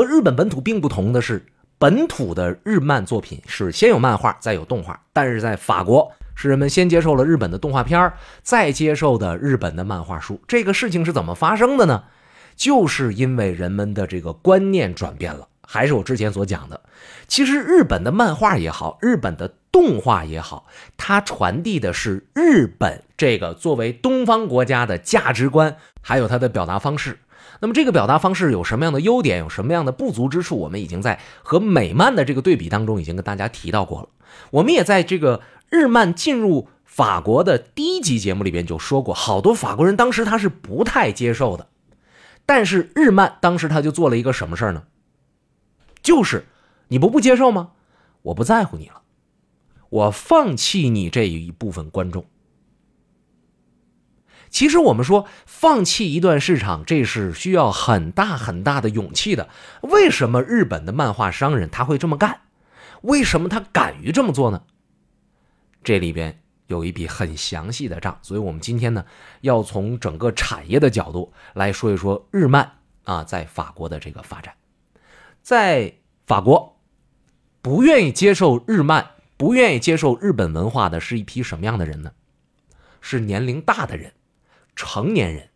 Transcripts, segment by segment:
和日本本土并不同的是，本土的日漫作品是先有漫画，再有动画，但是在法国是人们先接受了日本的动画片再接受的日本的漫画书。这个事情是怎么发生的呢？就是因为人们的这个观念转变了。还是我之前所讲的，其实日本的漫画也好，日本的动画也好，它传递的是日本这个作为东方国家的价值观，还有它的表达方式。那么这个表达方式有什么样的优点，有什么样的不足之处，我们已经在和美漫的这个对比当中已经跟大家提到过了。我们也在这个日漫进入法国的第一集节目里边就说过，好多法国人当时他是不太接受的，但是日漫当时他就做了一个什么事儿呢？就是你不不接受吗？我不在乎你了，我放弃你这一部分观众。其实我们说放弃一段市场，这是需要很大很大的勇气的。为什么日本的漫画商人他会这么干？为什么他敢于这么做呢？这里边有一笔很详细的账，所以我们今天呢要从整个产业的角度来说一说日漫啊在法国的这个发展。在法国，不愿意接受日漫、不愿意接受日本文化的是一批什么样的人呢？是年龄大的人。成年人，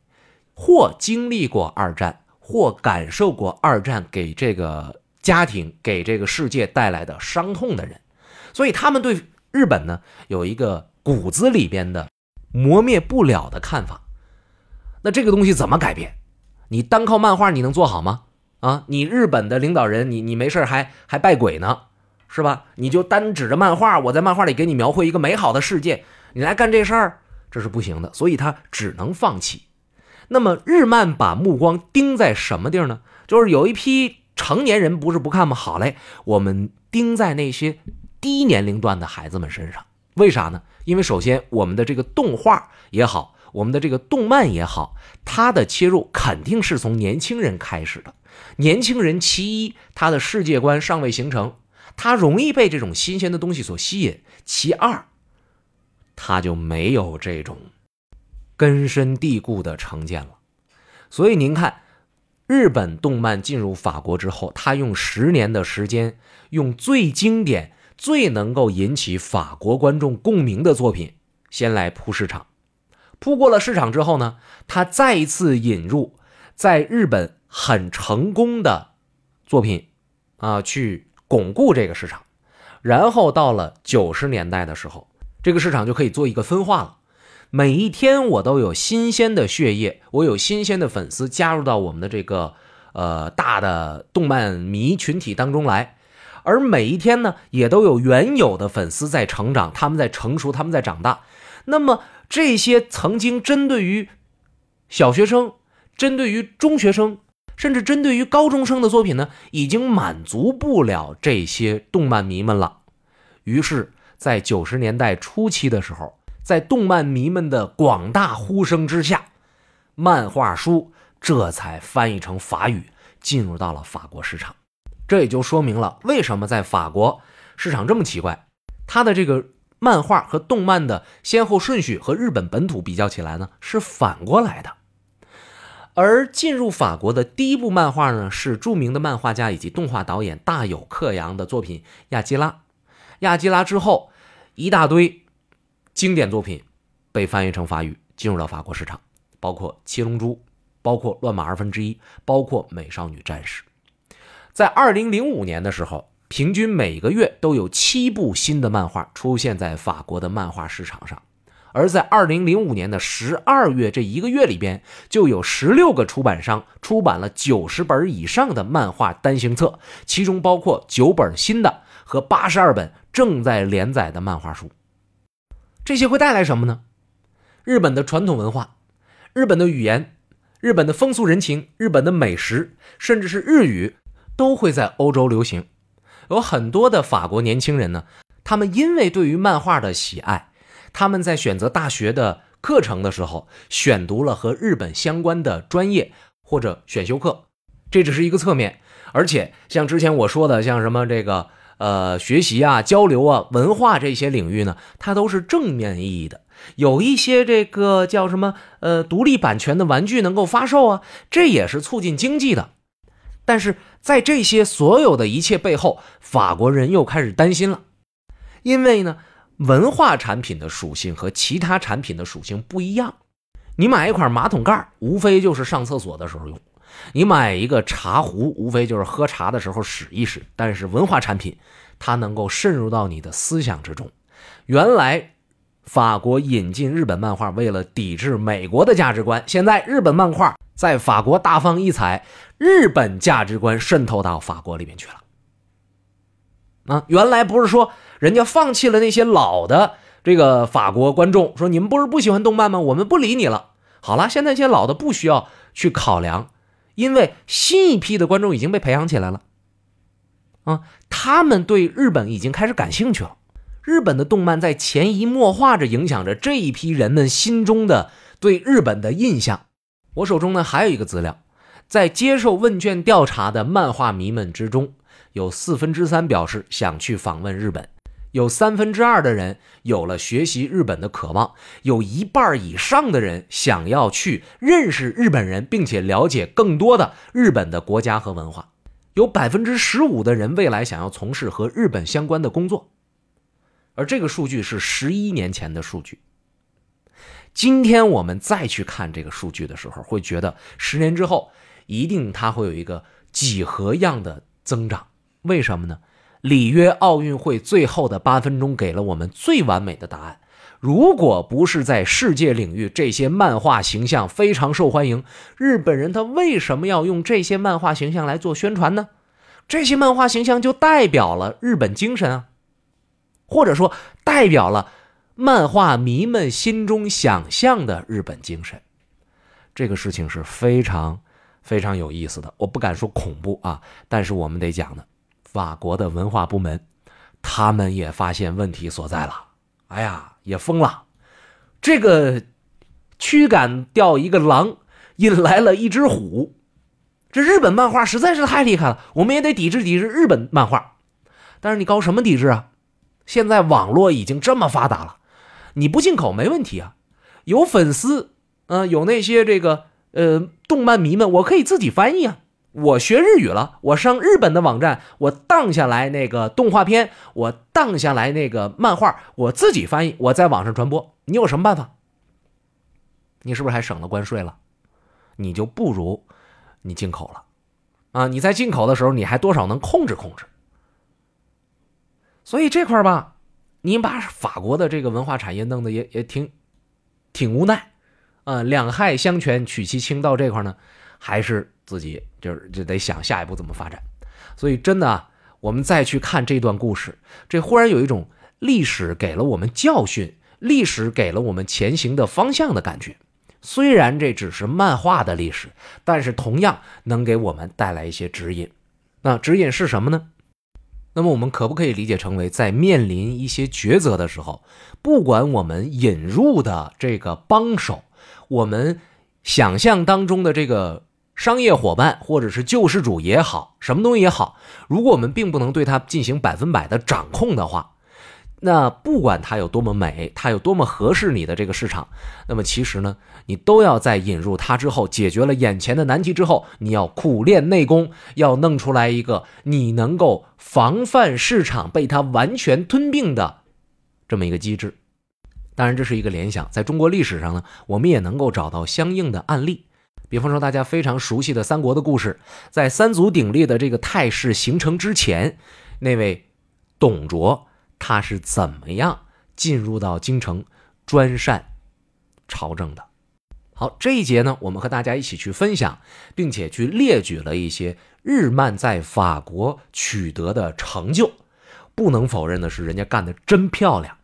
或经历过二战，或感受过二战给这个家庭、给这个世界带来的伤痛的人，所以他们对日本呢有一个骨子里边的磨灭不了的看法。那这个东西怎么改变？你单靠漫画你能做好吗？啊，你日本的领导人，你你没事还还拜鬼呢，是吧？你就单指着漫画，我在漫画里给你描绘一个美好的世界，你来干这事儿。这是不行的，所以他只能放弃。那么日漫把目光盯在什么地儿呢？就是有一批成年人不是不看吗？好嘞，我们盯在那些低年龄段的孩子们身上。为啥呢？因为首先我们的这个动画也好，我们的这个动漫也好，它的切入肯定是从年轻人开始的。年轻人其一，他的世界观尚未形成，他容易被这种新鲜的东西所吸引；其二。他就没有这种根深蒂固的成见了，所以您看，日本动漫进入法国之后，他用十年的时间，用最经典、最能够引起法国观众共鸣的作品先来铺市场，铺过了市场之后呢，他再一次引入在日本很成功的作品啊，去巩固这个市场，然后到了九十年代的时候。这个市场就可以做一个分化了，每一天我都有新鲜的血液，我有新鲜的粉丝加入到我们的这个呃大的动漫迷群体当中来，而每一天呢，也都有原有的粉丝在成长，他们在成熟，他们在长大。那么这些曾经针对于小学生、针对于中学生，甚至针对于高中生的作品呢，已经满足不了这些动漫迷们了，于是。在九十年代初期的时候，在动漫迷们的广大呼声之下，漫画书这才翻译成法语，进入到了法国市场。这也就说明了为什么在法国市场这么奇怪，它的这个漫画和动漫的先后顺序和日本本土比较起来呢是反过来的。而进入法国的第一部漫画呢，是著名的漫画家以及动画导演大有克洋的作品《亚基拉》。亚基拉之后。一大堆经典作品被翻译成法语，进入到法国市场，包括《七龙珠》，包括《乱马二分之一》，包括《美少女战士》。在二零零五年的时候，平均每个月都有七部新的漫画出现在法国的漫画市场上，而在二零零五年的十二月这一个月里边，就有十六个出版商出版了九十本以上的漫画单行册，其中包括九本新的和八十二本。正在连载的漫画书，这些会带来什么呢？日本的传统文化、日本的语言、日本的风俗人情、日本的美食，甚至是日语，都会在欧洲流行。有很多的法国年轻人呢，他们因为对于漫画的喜爱，他们在选择大学的课程的时候，选读了和日本相关的专业或者选修课。这只是一个侧面，而且像之前我说的，像什么这个。呃，学习啊，交流啊，文化这些领域呢，它都是正面意义的。有一些这个叫什么呃，独立版权的玩具能够发售啊，这也是促进经济的。但是在这些所有的一切背后，法国人又开始担心了，因为呢，文化产品的属性和其他产品的属性不一样。你买一块马桶盖，无非就是上厕所的时候用；你买一个茶壶，无非就是喝茶的时候使一使。但是文化产品，它能够渗入到你的思想之中。原来。法国引进日本漫画，为了抵制美国的价值观。现在日本漫画在法国大放异彩，日本价值观渗透到法国里面去了。啊，原来不是说人家放弃了那些老的这个法国观众，说你们不是不喜欢动漫吗？我们不理你了。好了，现在这些老的不需要去考量，因为新一批的观众已经被培养起来了。啊，他们对日本已经开始感兴趣了。日本的动漫在潜移默化着影响着这一批人们心中的对日本的印象。我手中呢还有一个资料，在接受问卷调查的漫画迷们之中，有四分之三表示想去访问日本，有三分之二的人有了学习日本的渴望，有一半以上的人想要去认识日本人，并且了解更多的日本的国家和文化，有百分之十五的人未来想要从事和日本相关的工作。而这个数据是十一年前的数据。今天我们再去看这个数据的时候，会觉得十年之后一定它会有一个几何样的增长。为什么呢？里约奥运会最后的八分钟给了我们最完美的答案。如果不是在世界领域这些漫画形象非常受欢迎，日本人他为什么要用这些漫画形象来做宣传呢？这些漫画形象就代表了日本精神啊。或者说，代表了漫画迷们心中想象的日本精神，这个事情是非常非常有意思的。我不敢说恐怖啊，但是我们得讲呢，法国的文化部门，他们也发现问题所在了。哎呀，也疯了！这个驱赶掉一个狼，引来了一只虎。这日本漫画实在是太厉害了，我们也得抵制抵制日本漫画。但是你搞什么抵制啊？现在网络已经这么发达了，你不进口没问题啊。有粉丝，呃，有那些这个呃动漫迷们，我可以自己翻译啊。我学日语了，我上日本的网站，我荡下来那个动画片，我荡下来那个漫画，我自己翻译，我在网上传播。你有什么办法？你是不是还省了关税了？你就不如你进口了啊！你在进口的时候，你还多少能控制控制。所以这块吧，你把法国的这个文化产业弄得也也挺，挺无奈，啊，两害相权取其轻。到这块呢，还是自己就是就得想下一步怎么发展。所以真的，我们再去看这段故事，这忽然有一种历史给了我们教训，历史给了我们前行的方向的感觉。虽然这只是漫画的历史，但是同样能给我们带来一些指引。那指引是什么呢？那么我们可不可以理解成为，在面临一些抉择的时候，不管我们引入的这个帮手，我们想象当中的这个商业伙伴，或者是救世主也好，什么东西也好，如果我们并不能对它进行百分百的掌控的话，那不管它有多么美，它有多么合适你的这个市场，那么其实呢，你都要在引入它之后，解决了眼前的难题之后，你要苦练内功，要弄出来一个你能够防范市场被它完全吞并的这么一个机制。当然，这是一个联想，在中国历史上呢，我们也能够找到相应的案例，比方说大家非常熟悉的三国的故事，在三足鼎立的这个态势形成之前，那位董卓。他是怎么样进入到京城专擅朝政的？好，这一节呢，我们和大家一起去分享，并且去列举了一些日漫在法国取得的成就。不能否认的是，人家干的真漂亮。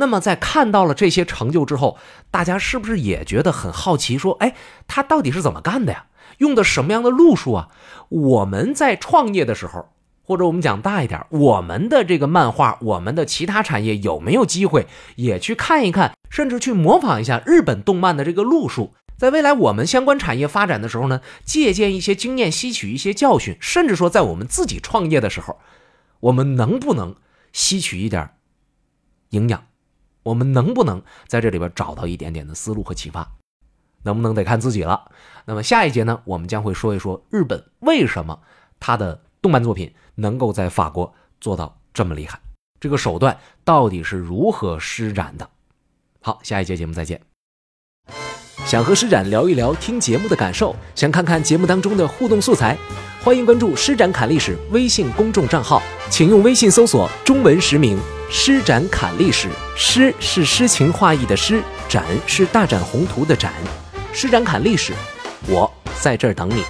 那么，在看到了这些成就之后，大家是不是也觉得很好奇？说，哎，他到底是怎么干的呀？用的什么样的路数啊？我们在创业的时候。或者我们讲大一点，我们的这个漫画，我们的其他产业有没有机会也去看一看，甚至去模仿一下日本动漫的这个路数？在未来我们相关产业发展的时候呢，借鉴一些经验，吸取一些教训，甚至说在我们自己创业的时候，我们能不能吸取一点营养？我们能不能在这里边找到一点点的思路和启发？能不能得看自己了。那么下一节呢，我们将会说一说日本为什么。他的动漫作品能够在法国做到这么厉害？这个手段到底是如何施展的？好，下一节节目再见。想和施展聊一聊听节目的感受，想看看节目当中的互动素材，欢迎关注“施展侃历史”微信公众账号，请用微信搜索中文实名“施展侃历史”。诗是诗情画意的诗，展是大展宏图的展。施展侃历史，我在这儿等你。